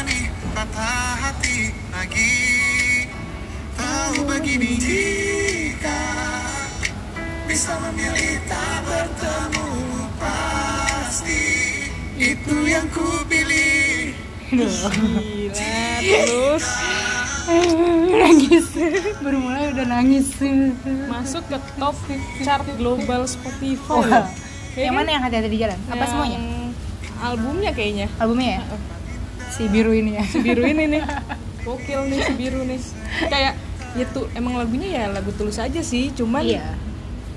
menemani patah hati lagi. Tahu begini jika bisa memilih tak bertemu pasti itu yang ku pilih. Gila, terus? Nangis. Baru mulai udah nangis. Masuk ke top chart global Spotify. Wah. Kayaknya yang mana yang hati-hati di jalan? Apa yang semuanya? Albumnya kayaknya. albumnya ya si biru ini ya Si biru ini nih. Gokil nih si biru nih. Kayak ya tuh emang lagunya ya lagu tulus aja sih, cuman iya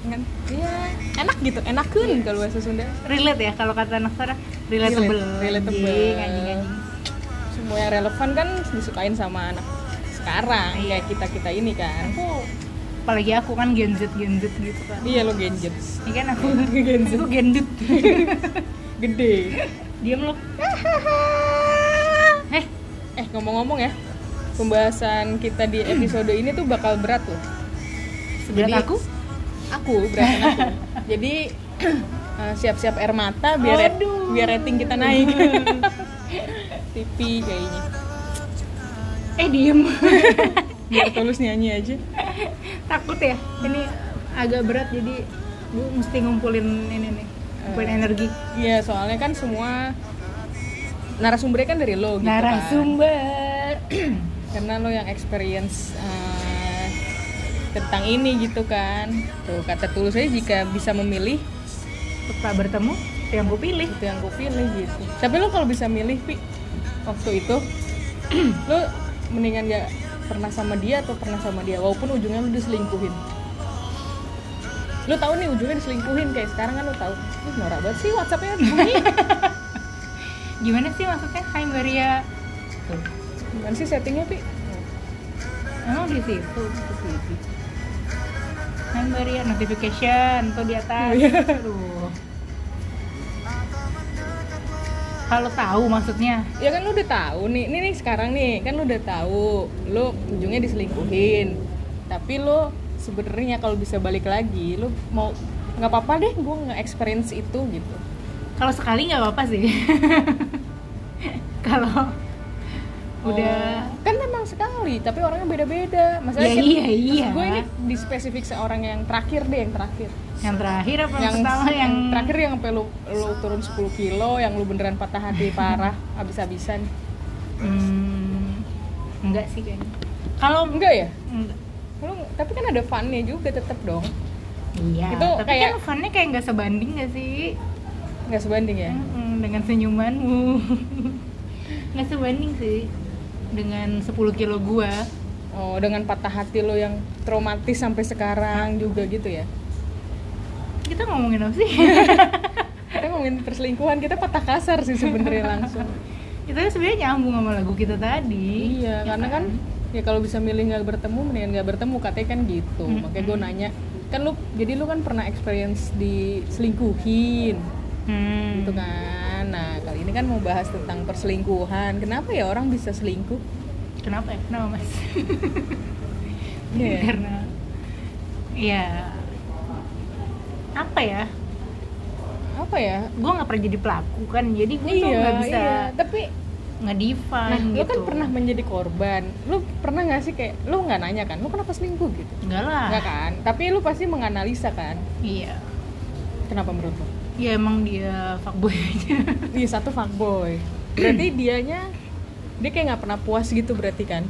kan ya enak gitu, enakeun kalau bahasa Sunda. relate ya kalau kata anak Sarah relatable Relate- relatable. anjing anjing anjing Semua yang relevan kan disukain sama anak sekarang kayak kita kita ini kan. aku apalagi aku kan Gen Z Gen Z gitu kan Iya lo gadget, ini kan aku Gen Z. aku Gen Z gede. diam lo eh ngomong-ngomong ya, pembahasan kita di episode ini tuh bakal berat loh. sebelah Jadi- aku Aku beratan aku. Jadi eh, siap-siap air mata biar rat- biar rating kita naik. TV kayaknya. eh diem Biar tulus nyanyi aja. takut ya ini agak berat jadi gue mesti ngumpulin ini nih ngumpulin Eh. energi Iya soalnya kan semua narasumbernya kan dari lo gitu kan. narasumber. Karena lo yang experience eh, tentang ini gitu kan. Tuh kata tulus aja jika bisa memilih. Setelah bertemu itu yang gue pilih. Itu yang gue pilih gitu. Tapi lo kalau bisa milih pi waktu itu lo mendingan gak pernah sama dia atau pernah sama dia. Walaupun ujungnya lo diselingkuhin. Lo tahu nih ujungnya diselingkuhin kayak sekarang kan lo tahu Ih, norak banget sih whatsappnya bunyi gimana sih maksudnya? Hai Maria. Tuh gimana sih settingnya pi? Emang di situ? Di. Hai Maria. Notification tuh di atas. Iya. Aduh. kalau tahu maksudnya? Ya kan lo udah tahu nih. Ini nih sekarang nih. Kan lo udah tahu lo ujungnya diselingkuhin. Tapi lo sebenarnya kalau bisa balik lagi lo mau nggak apa-apa deh gue nggak experience itu gitu kalau sekali nggak apa-apa sih. Kalau udah Oh, kan memang sekali tapi orangnya beda-beda. Masalah Ya iya, iya. gue ini di spesifik seorang yang terakhir deh yang terakhir. Yang terakhir apa yang pertama yang, yang terakhir yang sampai lu, lu turun 10 kilo yang lu beneran patah hati parah abis-abisan Hmm, enggak sih kayaknya. Kalau enggak ya? Enggak. lu tapi kan ada funnya juga tetep dong. Iya Itu tapi kayak- kan funnya kayak nggak sebanding nggak sih nggak sebanding ya? Mm-mm, dengan senyumanmu. Nggak sebanding sih. Dengan 10 kilo gua. Oh dengan patah hati lo yang traumatis sampai sekarang juga gitu ya? Kita ngomongin apa sih? Kita ngomongin perselingkuhan kita patah kasar sih sebenarnya langsung. Kita sebenarnya nyambung sama lagu kita tadi. Iya, ya karena kan? ya kalau bisa milih nggak bertemu mendingan nggak bertemu katanya kan gitu. Mm-mm. Makanya gue nanya, kan lu jadi lu kan pernah experience diselingkuhin hmm. gitu kan. Nah, kali ini kan mau bahas tentang perselingkuhan. Kenapa ya orang bisa selingkuh? kenapa ya kenapa mas Iya. karena ya apa ya Apa ya? gue nggak pernah jadi pelaku kan jadi gue tuh Iya, nggak bisa iya. Tapi ngedefine nah, lu gitu kan pernah menjadi korban. Lu pernah nggak sih kayak lu nggak nanya kan? Lu kenapa selingkuh gitu? enggak lah Nggak kan? Tapi lu pasti menganalisa kan? iya Kenapa menurut lu? Ya emang dia fuckboy aja Iya satu fuckboy. Berarti dianya dia kayak nggak pernah puas gitu berarti kan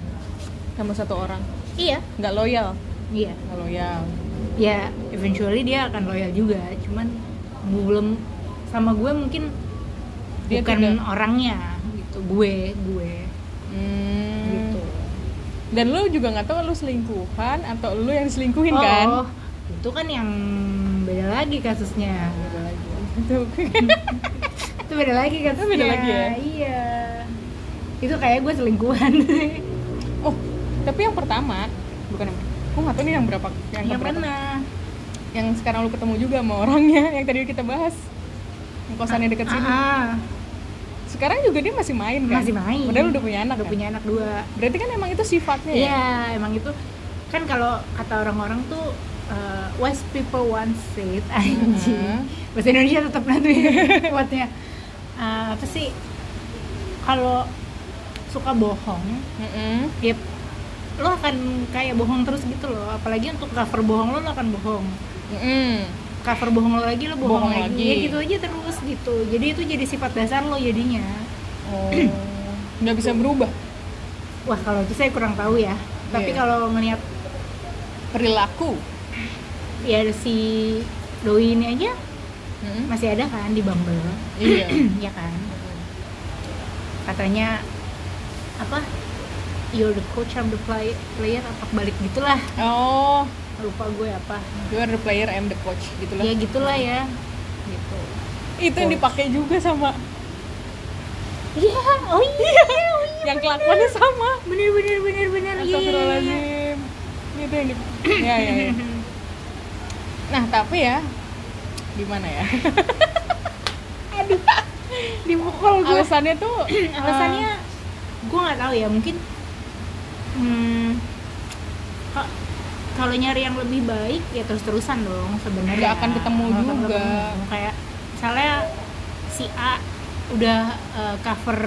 sama satu orang. iya Nggak loyal, iya nggak loyal. ya eventually dia akan loyal juga cuman belum sama gue mungkin Dia bukan tidak- orangnya gitu gue gue Hmm. gitu Dan lu juga nggak tahu lu selingkuhan atau lu yang diselingkuhin kan? oh itu kan yang beda lagi kasusnya Beda lagi. Tuh. itu beda lagi kasusnya beda lagi ya? iya itu kayak gue selingkuhan oh, tapi yang pertama bukan yang Gue nggak tahu nih yang berapa yang, yang keberapa. mana Yang sekarang lu ketemu juga sama orangnya yang tadi kita bahas. Yang kosannya deket sini. Ah, Sekarang juga dia masih main kan? masih main Padahal udah punya anak udah kan? punya anak dua Berarti kan emang itu sifatnya ya? Iya, emang itu kan kalau kata orang-orang tuh uh, people once said anjing. Mhm. Bahasa Indonesia tetap nanti kuatnya. Uh, apa sih? Kalau suka bohong Mm-mm. ya lo akan kayak bohong terus gitu loh apalagi untuk cover bohong lo lo akan bohong Mm-mm. cover bohong lo lagi lo bohong, Bohong lagi. lagi. ya gitu aja terus gitu jadi itu jadi sifat dasar lo jadinya oh nggak bisa berubah wah kalau itu saya kurang tahu ya tapi Iya. kalau ngeliat perilaku. Ya si doi ini aja Mm-mm. masih ada kan di Bumble. Iya. Ya kan? Katanya apa? You're the coach of the play- player apa balik gitulah. Oh. Lupa gue apa. You are the player I'm the coach gitu lah ya gitulah ya. Gitu. Itu yang dipakai juga sama. Iya oh iya oh iya yang kelakuannya sama. Bener bener bener bener. Iya iya, iya itu yang di ya, ya, ya. nah tapi ya gimana ya aduh dipukul gue alasannya tuh alasannya gue nggak tahu ya mungkin hmm, ka- kalau nyari yang lebih baik ya terus terusan dong sebenarnya Nggak akan ketemu akan juga. ketemu. kayak misalnya si A udah uh, cover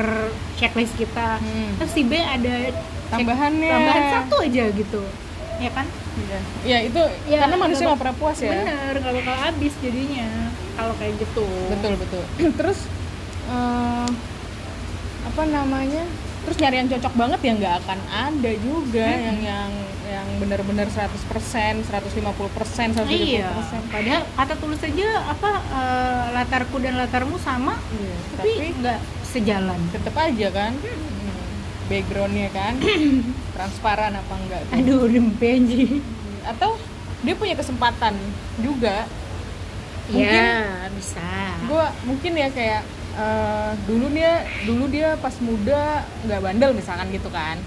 checklist kita Hmm. terus si B ada Tambahannya. tambahan satu aja gitu ya kan? Iya. ya itu Ya, karena manusia nggak pernah puas ya. bener nggak bakal habis jadinya kalau kayak gitu. Betul betul. Terus eh, apa namanya? Terus nyari yang cocok banget ya nggak akan ada juga yang yang yang benar-benar 100% 150% 170% Iya, padahal kata tulis aja apa eh, latarku dan latarmu sama, Iya, tapi tapi nggak sejalan. tetap aja kan? Hmm. Backgroundnya kan? Transparan apa enggak tuh. Aduh, dempe anjing. atau dia punya kesempatan juga? Mungkin- Ya, bisa. gue mungkin ya kayak eh, dulu dia dulu dia pas muda nggak bandel misalkan gitu kan.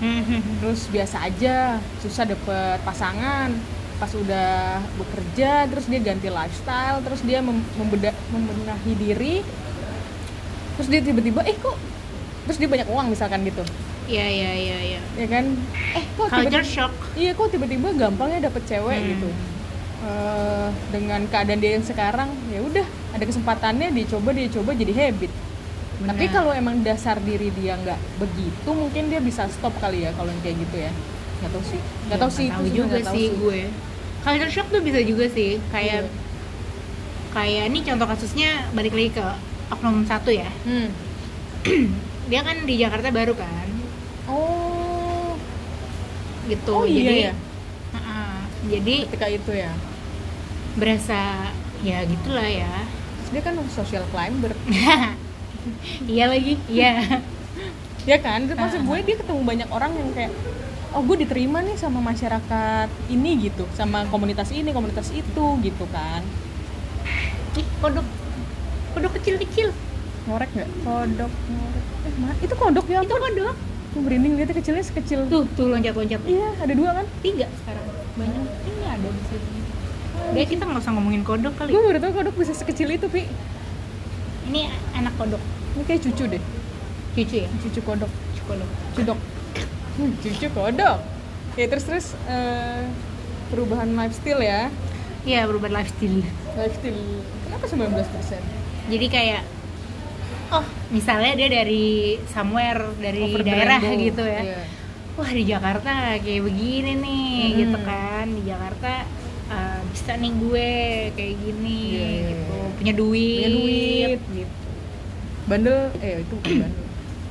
Terus biasa aja susah dapet pasangan. Pas udah bekerja terus dia ganti lifestyle terus dia mem- membeda- membenahi diri. Terus dia tiba-tiba eh kok? Terus dia banyak uang misalkan gitu Iya, iya, iya, iya. ya kan eh kok Culture tiba-tiba shock. iya kok tiba-tiba gampangnya dapet cewek Hmm. gitu Eh, dengan keadaan dia yang sekarang ya udah ada kesempatannya dicoba dia coba jadi habit Benar. tapi kalau emang dasar diri dia nggak begitu mungkin dia bisa stop kali ya kalau yang kayak gitu ya nggak tahu sih nggak Ya, tahu sih tahu itu juga tahu sih gue. Culture shock tuh bisa juga sih. Kayak Iya. kayak ini contoh kasusnya balik lagi ke oknum satu ya. Hmm. Dia kan di Jakarta baru kan, gitu. oh iya jadi, ya Heeh. jadi ketika itu ya berasa ya gitulah ya. Terus dia kan social climber iya lagi, iya. ya kan maksud gue dia ketemu banyak orang yang kayak oh gue diterima nih sama masyarakat ini gitu sama komunitas ini komunitas itu gitu kan Ih, kodok. Kodok kecil-kecil. ngorek nggak kodok ngorek eh ma itu kodok ya Itu kodok. Gue merinding lihatnya kecilnya sekecil Tuh, tuh loncat-loncat. iya ada dua kan Tiga sekarang. Banyak. Ini ada di sini. Udah kita nggak usah ngomongin kodok kali. gue baru tau kodok bisa sekecil itu pi Ini anak kodok. ini kayak cucu deh Cucu ya? cucu kodok Cucu kodok. cudok Hmm, cucu kodok ya terus terus eh, perubahan lifestyle ya Iya, berubah lifestyle. lifestyle kenapa 19% Jadi kayak oh, misalnya dia dari somewhere dari Over daerah rainbow. gitu ya. Iya. Wah, di Jakarta kayak begini nih Mm-mm. gitu kan. Di Jakarta uh, bisa nih gue kayak gini Iya, iya, gitu. Punya duit. Punya duit. gitu. bandel eh itu bukan bandel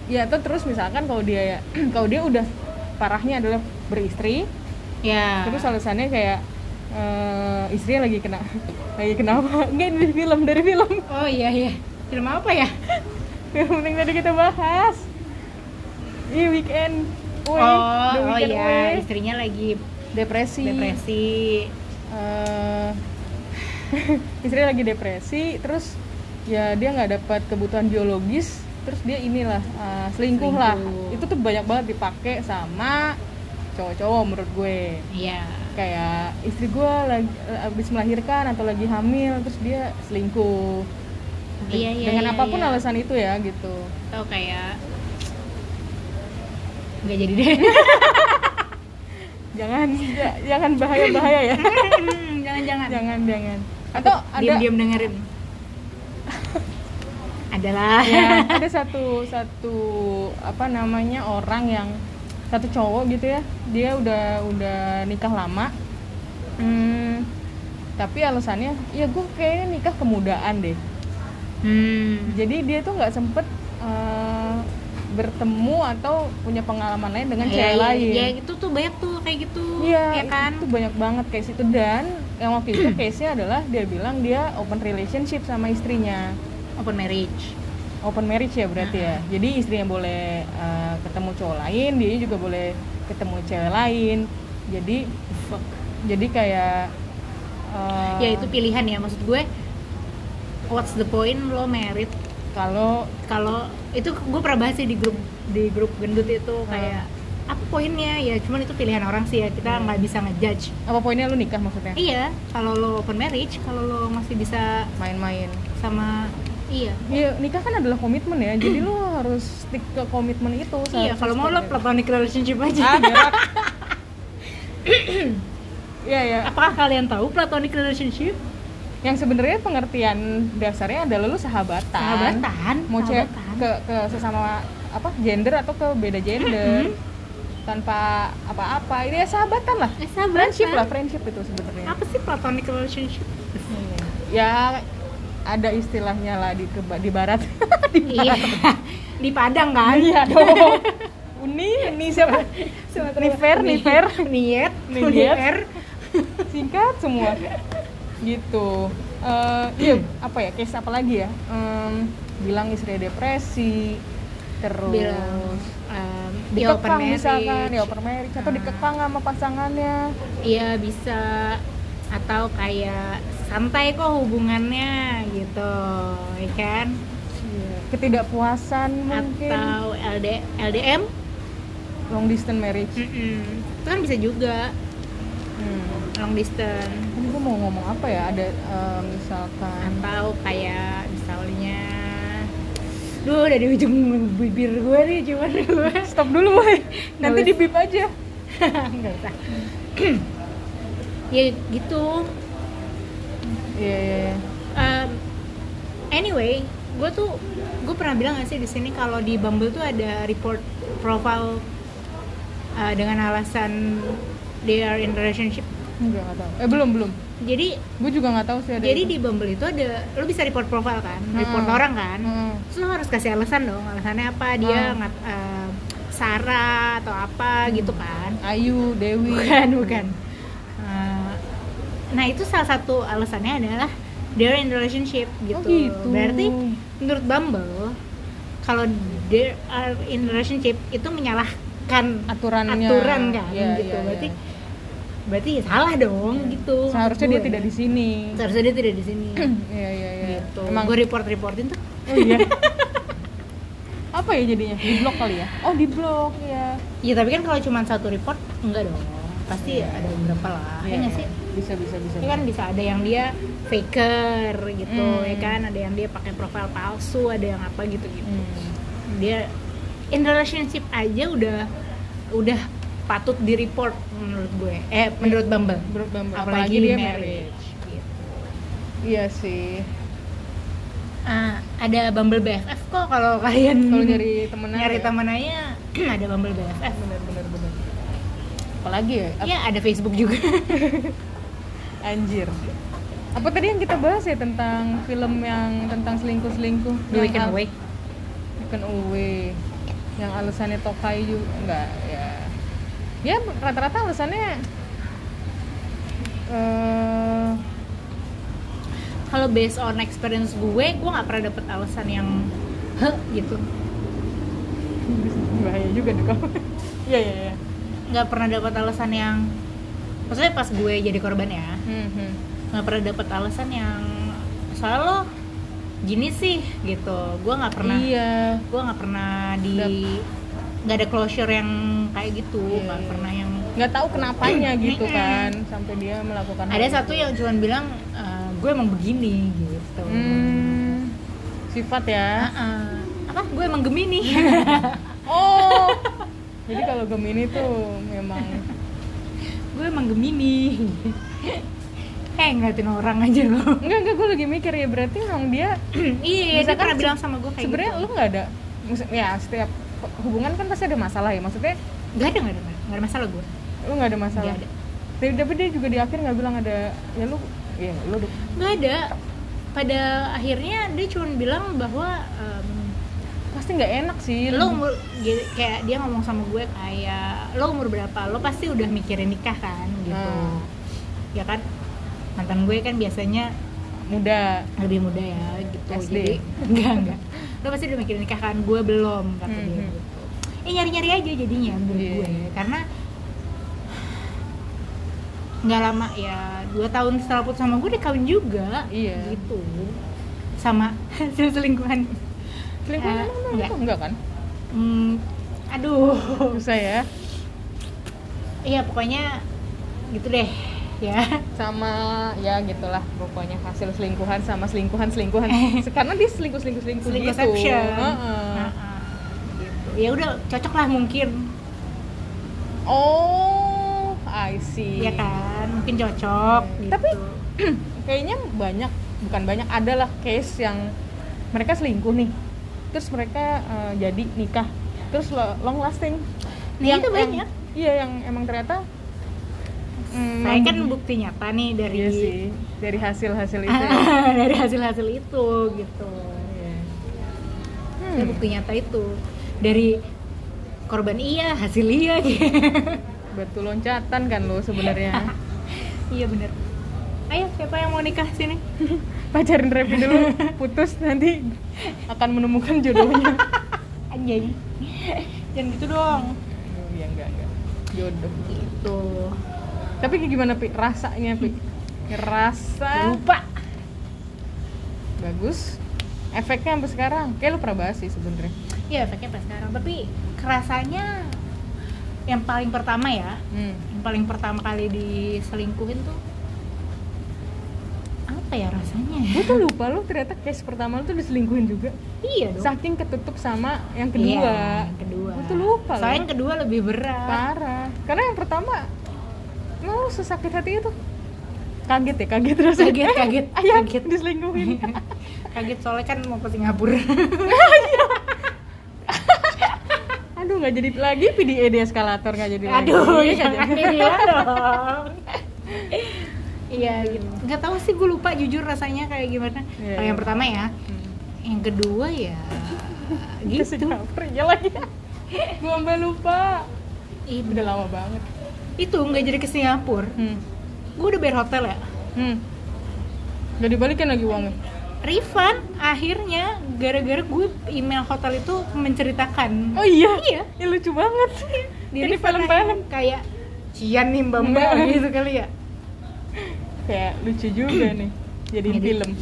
ya atau terus misalkan kalau dia ya kalau dia udah parahnya adalah beristri Ya. terus alasannya kayak eh, istrinya lagi kena lagi kenapa enggak dari film dari film Oh iya iya. Film apa ya? yang penting tadi kita bahas ini weekend away, oh, the oh weekend iya, away. istrinya lagi depresi depresi. Eh, istrinya lagi depresi terus ya dia nggak dapat kebutuhan biologis terus dia inilah eh, selingkuh, lah Selingkuh. itu tuh banyak banget dipakai sama cowok-cowok menurut gue Iya. kayak istri gue lagi habis melahirkan atau lagi hamil terus dia selingkuh Iya, iya, dengan iya, apa pun iya. alasan itu ya gitu Atau kayak nggak jadi deh. jangan ja- jangan bahaya bahaya ya jangan jangan. jangan jangan atau ada diam-diam dengerin. adalah ya ada satu satu apa namanya orang yang satu cowok gitu ya dia udah udah nikah lama hmm, tapi alasannya ya gue kayaknya nikah kemudaan deh hmm. jadi dia tuh nggak sempet eh, bertemu atau punya pengalaman lain dengan cewek ya, lain ya itu tuh banyak tuh kayak gitu Iya, ya kan itu banyak banget case itu dan yang waktu itu case-nya adalah dia bilang dia open relationship sama istrinya. open marriage Open marriage ya berarti ya. Jadi istrinya boleh uh, ketemu cowok lain, dia juga boleh ketemu cewek lain. Jadi Fuck. jadi kayak uh, ya itu pilihan ya maksud gue what's the point lo merit kalau kalau itu gue pernah bahas sih di grup di grup gendut itu kayak apa poinnya ya cuman itu pilihan orang sih ya kita nggak bisa ngejudge apa poinnya lu nikah maksudnya? iya kalau lo open marriage kalau lo masih bisa Main-main. sama iya Iya, nikah kan adalah komitmen ya. jadi lu harus stick ke komitmen itu. iya kalau mau lo platonic relationship aja Ah. Iya ya. apakah kalian tahu platonic relationship yang sebenarnya pengertian dasarnya adalah lu sahabatan. Sahabatan mau sahabatan. ke, ke sesama apa gender atau ke beda gender. Tanpa apa-apa. Ini ya sahabatan lah. Eh, sahabatan. friendship lah friendship itu sebenarnya. Apa sih platonic relationship? Ya ada istilahnya lah di ke, di barat. Di iya. di Padang kan? Iya dong. Uni uni siapa. Nifer Nifer. Niet Niet. Singkat semua gitu. Eh, iya apa ya case apa lagi ya? Em, bilang istri depresi terus bilang um, dikekang misalkan ya open marriage atau Ah. dikekang sama pasangannya. Iya bisa atau kayak santai kok hubungannya gitu, ya kan? Iya, ketidakpuasan mungkin. Atau LD, LDM, long distance marriage. Mm-mm. itu kan bisa juga hmm. long distance. Tadi gue mau ngomong apa ya ada eh, misalkan Atau kayak misalnya, duh udah di ujung bibir gue nih cuman gue stop dulu woy nanti di bip aja nggak usah. ya gitu. iya iya iya. Um, anyway, gue tuh gue pernah bilang gak sih di sini kalau di Bumble tuh ada report profile uh, dengan alasan they are in relationship. enggak nggak tahu eh belum belum Jadi gue juga nggak tahu sih ada jadi itu. di Bumble itu ada lo bisa report profile kan, Hmm. report orang kan. Hmm. Terus lo harus kasih alasan dong, alasannya apa dia Hmm. ngat uh, Sarah atau apa gitu kan. Ayu Dewi Bukan, bukan. Uh, nah itu salah satu alasannya adalah they're in relationship gitu. Oh, gitu. Berarti menurut Bumble kalau they are in relationship itu menyalahkan aturannya aturan kan Iya, gitu. iya, berarti iya. berarti ya salah dong gitu. seharusnya dia Gue. tidak di sini Seharusnya dia tidak di sini. iya iya iya gitu. emang Gue report-reportin tuh. oh iya apa ya jadinya di blok kali ya oh di blok ya Ya tapi kan kalau cuma satu report enggak dong. Pasti ada beberapa lah. Iya, Ya nggak sih? bisa bisa bisa Ini kan bisa ada yang dia faker gitu Hmm. ya kan ada yang dia pakai profil palsu ada yang apa gitu gitu Hmm. dia in relationship aja udah udah patut di report menurut gue. Eh menurut Bumble Menurut Bumble. apalagi, Apalagi dia marriage, gitu. iya sih. Ah, ada Bumble BFF kok kalau kalian kalau nyari temenan nyari ya? temen aja ada Bumble BFF bener bener bener. Apalagi ya? Ap- ya ada Facebook juga. Anjir. Apa tadi yang kita bahas ya tentang film yang tentang selingkuh selingkuh The Weekend Away. Weekend Away yang alasannya tokai juga enggak ya. Ya rata-rata alasannya eh kalau based on experience gue gue nggak pernah dapet alasan yang heh gitu. Bahaya juga deh kalau iya iya iya. Nggak pernah dapat alasan yang maksudnya pas gue jadi korban ya Hmm, hmm. nggak pernah dapat alasan yang soal lo gini sih gitu. Gue nggak pernah iya. gue nggak pernah di nggak. ada closure yang kayak gitu Iya, nggak iya. pernah yang nggak tahu kenapanya gitu kan sampai dia melakukan ada itu. satu yang cuman bilang "Eh, gue emang begini gitu. Hmm, sifat ya? Ah-ah. apa? Gue emang gemini. Oh. Jadi kalau Gemini tuh memang gue emang gemini eh ngeliatin orang aja lo enggak enggak gue lagi mikir ya berarti memang dia iya dia Misalkan pernah bilang sama gue kayak sebenarnya gitu. lu nggak ada ya setiap hubungan kan pasti ada masalah ya maksudnya nggak ada nggak ada nggak ada masalah gue lu nggak ada masalah? Nggak ada. tapi, tapi dia juga di akhir nggak bilang ada ya lu ya lu dong nggak ada. Pada akhirnya dia cuma bilang bahwa em, pasti nggak enak sih. Lo umur gi- kayak dia ngomong sama gue kayak lo umur berapa? Lo pasti udah mikirin nikah kan? Gitu. Hmm. ya kan mantan gue kan biasanya muda. lebih muda ya gitu. SD. jadi enggak enggak. Lo pasti udah mikirin nikah kan gue belum kata dia Mhm. gitu. Eh nyari nyari aja jadinya menurut Iya. gue. karena nggak lama ya dua tahun setelah putus sama gue dia kawin juga Iya. gitu. Sama selingkuhan. Selingkuh emang emang enggak. itu enggak kan? Hmm, aduh. Susah ya. Iya pokoknya gitu deh ya. Sama ya gitulah pokoknya hasil selingkuhan sama selingkuhan selingkuhan. Karena dia selingkuh selingkuh selingkuh gitu. selingkuhception Heeh. gitu. Ya udah cocok lah mungkin. Oh I see. Ya kan? Mungkin cocok Hmm. gitu. Tapi kayaknya banyak bukan banyak adalah case yang mereka selingkuh nih. Terus mereka eh, jadi nikah. Terus lo- long lasting. Nah, itu banyak. iya yang emang ternyata mm, saya kan mem- bukti nyata nih dari iya sih dari hasil hasil itu. Ya. dari hasil-hasil itu gitu. Iya. Saya Hmm, bukti nyata itu. Dari korban iya hasil iya gitu. batu loncatan kan lo sebenarnya. Iya bener. Ayo siapa yang mau nikah sini? Pacarin Revi dulu putus nanti akan menemukan jodohnya. Anjing jangan gitu dong. Aduh, ya enggak enggak. Jodoh. Gitu tapi kayak gimana pi? Rasanya pi? Ngerasa lupa. Bagus. Efeknya sampai sekarang. Kayak lu pernah bahas sih sebenarnya. Ya efeknya pas sekarang. Tapi kerasanya yang paling pertama ya hmm. yang paling pertama kali diselingkuhin tuh apa ya rasanya gue tuh lupa lu ternyata case pertama lu tuh diselingkuhin juga. Iya dong. Saking ketutup sama yang kedua. Iya, yang kedua. Gue tuh lupa soalnya yang kedua lebih berat. Parah. Karena yang pertama emang lu sesakit hati itu. Kaget ya kaget rasanya. Kaget, kaget, ayah kaget. diselingkuhin. Kaget soalnya kan mau ke Singapura. Aduh nggak jadi lagi PDA di eskalator nggak jadi lagi. Aduh Iya, jangan dibilang dong. Iya gitu nggak tahu sih gue lupa jujur rasanya kayak gimana. Kalau iya. yang pertama ya Hmm. yang kedua ya gitu. Singapura ya lagi. Gue sampai lupa. Ih, udah lama banget itu nggak jadi ke Singapura. Hmm. gue udah bayar hotel ya? Hmm. Gak dibalikin lagi uangnya? Refund akhirnya gara-gara gue email hotel itu menceritakan. Oh iya? Iya. Ya lucu banget. Di Ini film-film kayak cian nih mbak mbak gitu kali ya. Kayak lucu juga nih. Jadi- film.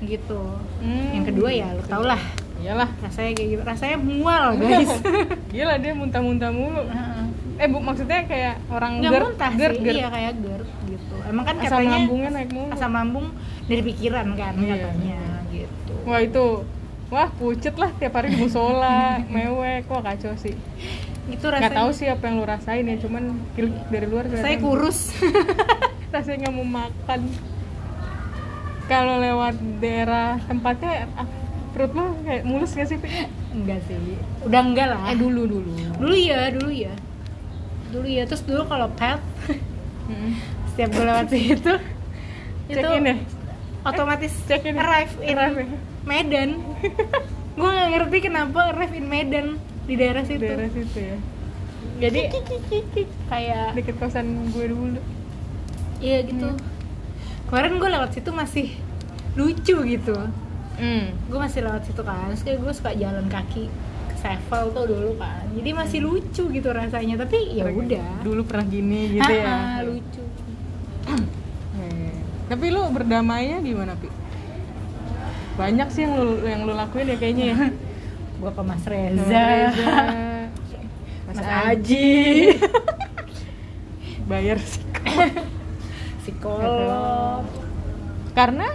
Gitu. Hmm. yang kedua ya lo tau lah. Iyalah. Rasanya kayak gitu. Rasanya mual guys. Gila dia muntah-muntah mulu. Eh bu maksudnya kayak orang nggak muntah GERD, sih GERD. iya kayak GERD gitu. Emang kan Asam katanya lambungnya naik mulu. asam lambung dari pikiran kan Iya. katanya gitu. Wah itu Wah pucet lah tiap hari musola Mewek. Wah kacau sih. Itu Gak rasanya tahu sih apa yang lu rasain ya Cuman dari luar saya kurus. Rasanya nggak mau makan. Kalau lewat daerah tempatnya ah, perut lo kayak mulus gak sih enggak sih. Udah enggak lah. Eh dulu dulu. Dulu ya dulu ya dulu ya terus dulu kalau pet Hmm. setiap gue lewat situ check itu in ya. otomatis check in. arrive in Arrive ya? Medan. Gue nggak ngerti kenapa arrive in Medan di daerah situ. Daerah situ ya. Jadi kayak deket kosan gue dulu. Iya gitu. Kemarin gue lewat situ masih lucu gitu. Hmm. gue masih lewat situ kan terus kayak gue suka jalan kaki Sevel tuh dulu kan jadi masih lucu gitu rasanya. Tapi ya udah. Dulu pernah gini gitu ya. Ha-ha, lucu tapi lu berdamainya gimana pi? Banyak sih yang lu yang lu lakuin ya kayaknya ya. Gue ke Mas Reza, Reza, Mas, Mas Aji. Bayar sih psikolog. Karena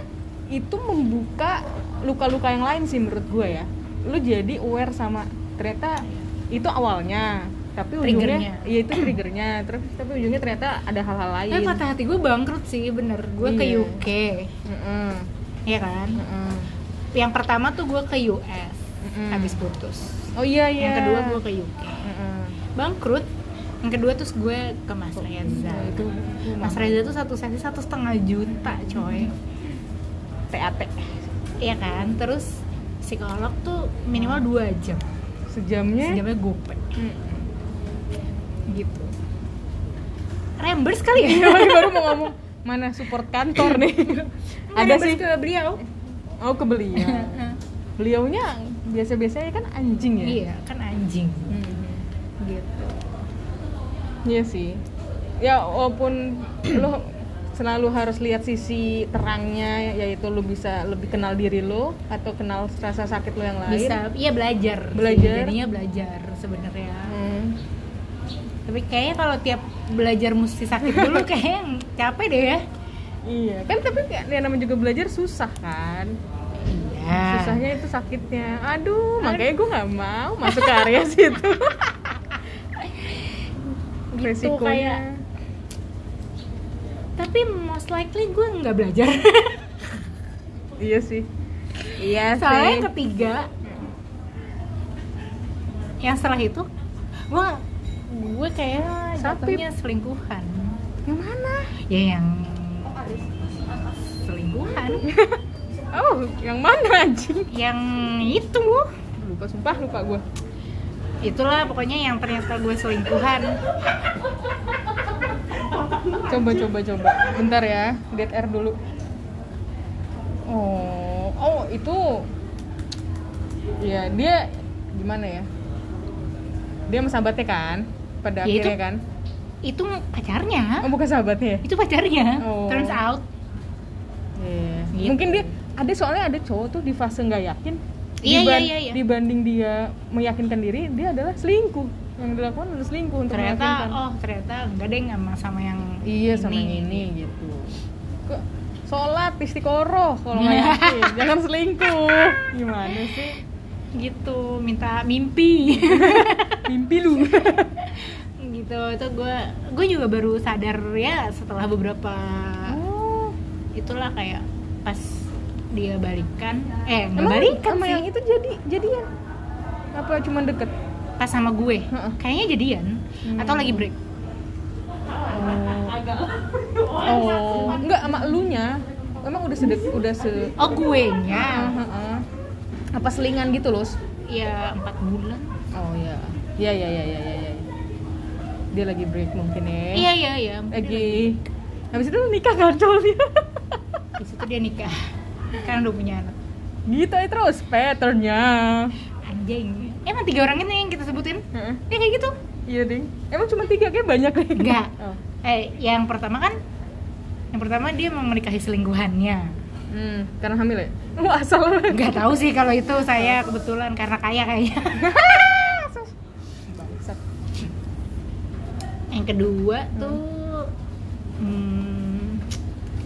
itu membuka luka-luka yang lain sih menurut gue ya lu jadi aware sama ternyata itu awalnya tapi ujungnya iya itu triggernya. Terus tapi ujungnya ternyata ada hal-hal lain. Tapi patah hati gue bangkrut sih bener. Gue ke Iya. UK Mm-mm, ya kan? Mm-mm, yang pertama tuh gue ke US mm-mm. habis putus. Oh iya iya. Yang kedua gue ke UK Mm-mm. bangkrut. Yang kedua terus gue ke Mas Reza. Nah, itu, itu Mas Reza tuh satu sesi satu setengah juta coy. TAT Iya kan? Terus psikolog tuh minimal dua jam. Sejamnya? Sejamnya gope. Mm. gitu. Reimburse kali ya? Iya, baru mau ngomong mana support kantor nih? Ada sih. ke beliau. Oh ke beliau. Beliaunya biasa-biasanya kan anjing ya? Iya kan anjing. Mhm. gitu. Iya sih. Ya walaupun lo selalu harus lihat sisi terangnya yaitu lo bisa lebih kenal diri lo atau kenal rasa sakit lo yang lain. bisa iya belajar sih. Belajar. jadinya belajar sebenarnya Hmm. tapi kayaknya kalau tiap belajar mesti sakit dulu kayaknya capek deh ya Iya, kan tapi kayak- ya namanya juga belajar susah kan. iya Susahnya itu sakitnya. Aduh, makanya gue nggak mau masuk ke area situ. Gitu, Resikonya. kayak tapi most likely gue nggak belajar Iya sih. Iya soalnya sih. yang ketiga yang setelah itu gue gue kayak jatuhnya selingkuhan Yang mana? ya yang selingkuhan Oh, yang mana anjing? yang itu Lupa sumpah lupa gue. itulah pokoknya yang ternyata gue selingkuhan coba coba coba. Bentar ya dead air dulu. Oh oh itu. Ya dia gimana ya? Dia sama sahabatnya kan? Pada Ya, itu- akhirnya kan? itu pacarnya. Oh bukan sahabatnya ya? Itu pacarnya. Oh. turns out. Iya. Gitu. mungkin dia ada soalnya ada cowok tuh di fase nggak yakin. Iya, Diban- iya, iya, iya. dibanding dia meyakinkan diri dia adalah selingkuh. Yang dilakukan adalah selingkuh untuk ternyata oh ternyata enggak deh sama sama yang Iya sama yang ini gitu. Kok sholat istiqoroh kalau nggak yakin, jangan selingkuh. Gimana sih? gitu minta mimpi Mimpi lu. gitu itu gue gue juga baru sadar ya setelah beberapa Oh, itulah kayak pas dia balikan eh nggak balikan sama sih yang itu jadi jadian? Apa cuma deket? pas sama gue kayaknya jadian Hmm. atau lagi break Oh, oh, enggak sama elunya. Emang udah sedek, udah se. oh gue nya Heeh. Apa selingan gitu loh? ya empat bulan Oh ya, ya ya ya ya ya. ya. Dia lagi break mungkin ya. iya iya iya Lagi. Habis itu nikah kan dia. di situ dia nikah kan udah punya anak gitu ya terus patternnya anjing emang tiga orang ini yang kita sebutin Heeh. dia kayak gitu iya ding emang cuma tiga kayak banyak nih Enggak. oh. Eh yang pertama kan yang pertama dia mau menikahi selingkuhannya. Hmm, karena hamil ya? Asal nggak tahu sih kalau itu saya kebetulan karena kaya kayaknya. Yang kedua tuh hmm,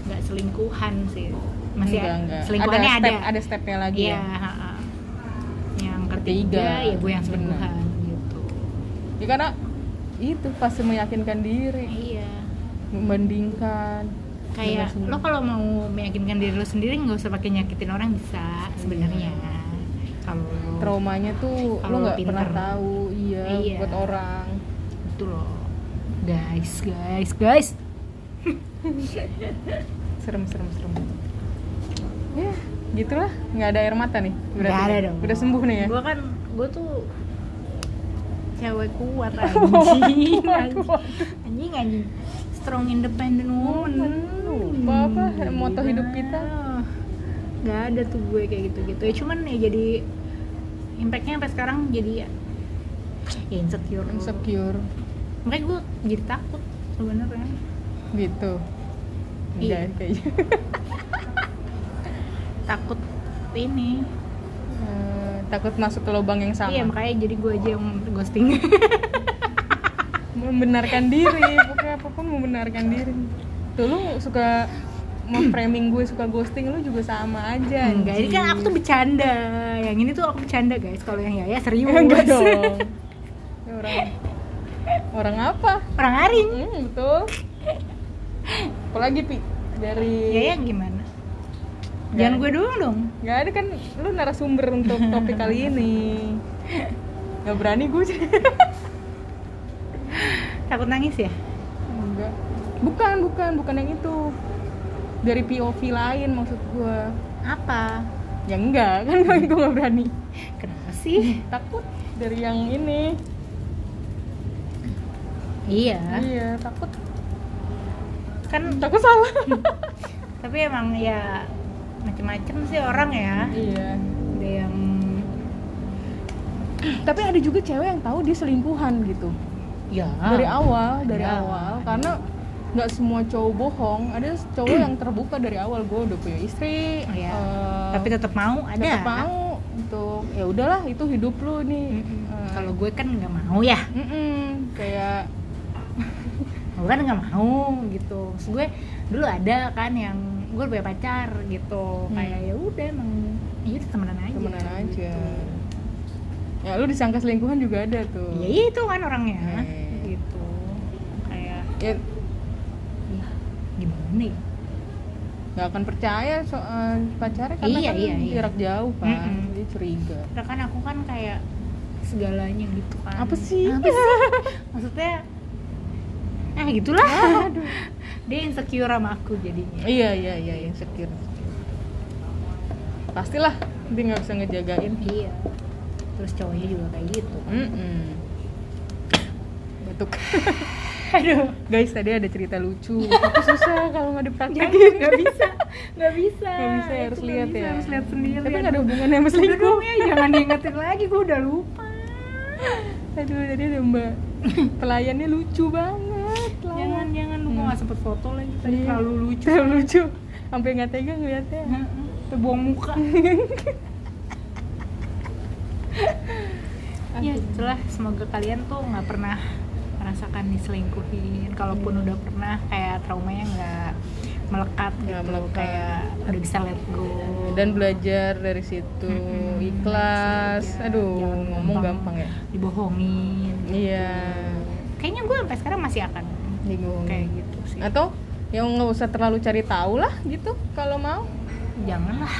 nggak selingkuhan sih. Masih enggak, ada- enggak. selingkuhannya ada ada, step, ada. stepnya lagi Iya, ya? ha-ha. yang Ketiga. ketiga ya gue yang selingkuhan gitu. Ya karena itu pasti meyakinkan diri. Iya. Membandingkan. Kayak lo kalau mau meyakinkan diri lo sendiri nggak usah pakai nyakitin orang bisa sebenarnya. Kalau traumanya tuh lo nggak pernah tahu iya, Iya. buat orang. Itu loh. Guys guys guys. Serem serem serem. Ya gitulah. Nggak ada air mata nih berarti. ada dong. Udah sembuh nih ya? Gue kan gue tuh cewek kuat anjing. anjing anjing. Strong independent woman. Lupa apa moto hidup kita. nggak ada tuh gue kayak gitu gitu ya cuman ya jadi impactnya sampai sekarang jadi ya, ya insecure. Insecure. Makanya gue jadi takut sebenarnya. Gitu. Iya. Kayaknya. Takut ini takut masuk ke lubang yang sama. Iya makanya jadi gue aja yang ghosting. Membenarkan diri. Pokoknya apa pun membenarkan diri. Tuh lu suka memframing gue suka ghosting lu juga sama aja enggak. Ini kan aku tuh bercanda. Yang ini tuh aku bercanda guys. Kalau yang Yaya serius enggak dong. orang orang apa? Orang aring. Hmm, betul. Apalagi pi? Dari ya ya gimana Jangan ada. gue doang dong. Nggak ada kan lu narasumber untuk topik kali ini. Nggak berani gue sih. Takut nangis ya? Enggak bukan bukan bukan yang itu. Dari POV lain maksud gue apa? Ya enggak kan gue nggak berani. Kenapa sih? Takut dari yang ini. Iya. Iya takut. Kan takut salah. Tapi emang ya macem-macem sih orang ya. Iya. Ada yang tapi ada juga cewek yang tahu dia selingkuhan gitu. Ya. Dari awal dari Ada. awal. Karena nggak semua cowok bohong. Ada cowok yang terbuka dari awal. Gue udah punya istri Iya. eh, tapi tetap mau ada tetap mau untuk ya udahlah itu hidup lu nih. Mm-mm. Eh, kalau gue kan nggak mau ya. Mm-mm, kayak gue kan nggak mau gitu Terus gue dulu ada kan yang gue punya pacar gitu Hmm. kayak ya udah emang ya udah temenan aja temenan aja gitu. ya lu disangka selingkuhan juga ada tuh ya iya itu kan orangnya Hmm. gitu kayak ya ya gimana ya nggak akan percaya soal pacarnya karena Iya, kan iya, iya. jarak jauh kan Mm-mm. dia curiga Karena kan aku kan kayak segalanya gitu kan Apa sih? apa sih maksudnya ah gitulah. Dia insecure sama aku jadinya. Iya iya iya insecure. Pastilah dia nggak bisa ngejagain. Iya. Terus cowoknya juga kayak gitu. Mm-mm. batuk. Aduh. Guys tadi ada cerita lucu. Tapi susah kalau nggak dipraktekin nggak bisa nggak bisa. Nggak bisa, harus Itu nggak lihat bisa, ya. harus lihat sendiri. Tapi nggak ada hubungannya sama selingkuh. ya jangan diingetin lagi gue udah lupa. Aduh tadi ada mbak. Pelayannya lucu banget lah. jangan jangan lu Hmm. Nggak sempet foto lagi tadi Iya. terlalu lucu. Terlalu lucu. Sampai nggak tega ngeliatnya. Terbuang muka. Ya itulah. Semoga kalian tuh nggak pernah merasakan diselingkuhin. Kalaupun udah pernah kayak traumanya nggak melekat Nggak gitu. melekat. kayak udah bisa let go. Dan belajar dari situ. Mm-mm. ikhlas. Belajar. aduh Jangan ngomong gampang ya. Dibohongin iya. Kayaknya gue sampai sekarang masih akan bingung. Kayak gitu sih. Atau yang nggak usah terlalu cari tahu lah gitu kalau mau. Janganlah.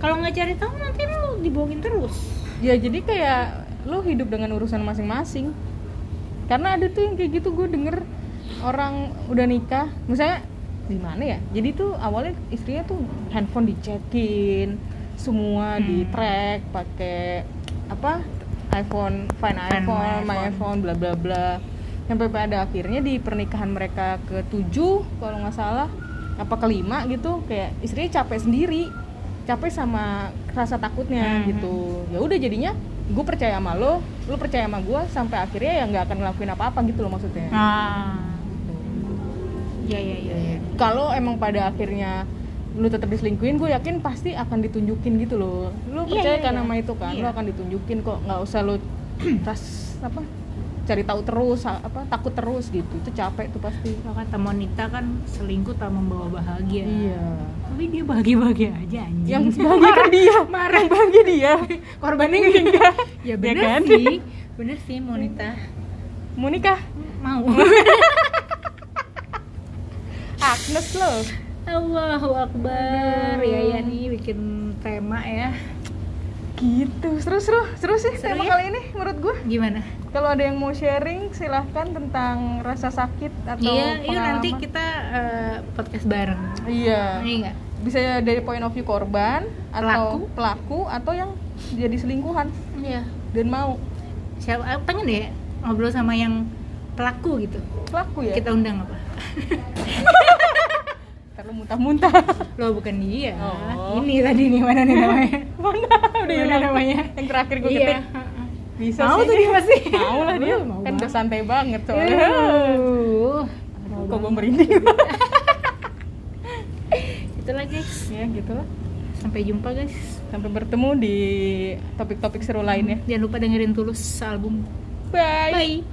Kalau nggak cari tahu nanti lu dibohongin terus. Ya jadi kayak lo hidup dengan urusan masing-masing. Karena ada tuh yang kayak gitu gue denger orang udah nikah. Misalnya di mana ya? Jadi tuh awalnya istrinya tuh handphone dicekin semua Hmm. di track pakai apa? iPhone find iPhone, My iPhone bla bla bla sampai pada akhirnya di pernikahan mereka ke tujuh kalau nggak salah apa kelima gitu kayak istrinya capek sendiri capek sama rasa takutnya Hmm. gitu ya udah jadinya gue percaya sama lo lo percaya sama gue sampai akhirnya ya nggak akan ngelakuin apa apa gitu loh maksudnya ah ya ya ya, ya. kalau emang pada akhirnya lu tetap diselingkuhin gue yakin pasti akan ditunjukin gitu loh lu Iya, percaya iya, kan iya. sama itu kan lu Iya. akan ditunjukin kok nggak usah lu ras apa cari tahu terus apa takut terus gitu. Itu capek tuh pasti. Kalau kata Monita kan selingkuh tak membawa bahagia. Iya. Tapi dia bahagia-bahagia aja anjing. Yang bahagia kan dia. Marah yang bahagia dia. Korbannya enggak ya bener kan? sih. Bener sih Monita. Mau nikah mau. Agnes lo? Allahu Akbar. Ya ya nih bikin tema ya. Gitu. Seru seru. Seru sih Seru tema ya? kali ini menurut gue gimana kalau ada yang mau sharing silahkan tentang rasa sakit atau iya yuk nanti kita eh, podcast bareng. Iya. Iya nggak? Bisa dari point of view korban atau pelaku. atau yang jadi selingkuhan. Iya. Dan mau. Siapa aku pengen deh ngobrol sama yang pelaku gitu. Pelaku ya? Kita undang apa? Terlalu muntah-muntah. Lo bukan dia. Oh. ini tadi nih mana nih namanya? Mana? Udah Mana namanya? Yang terakhir gue iya. ketik bisa mau sih. tuh dia pasti. Mau lah dia mau kan udah banget. santai banget soalnya Aduh. kok gue merinding? Itulah guys. Ya gitu lah sampai jumpa guys. Sampai bertemu di topik-topik seru lainnya. Jangan lupa dengerin tulus album. Bye. Bye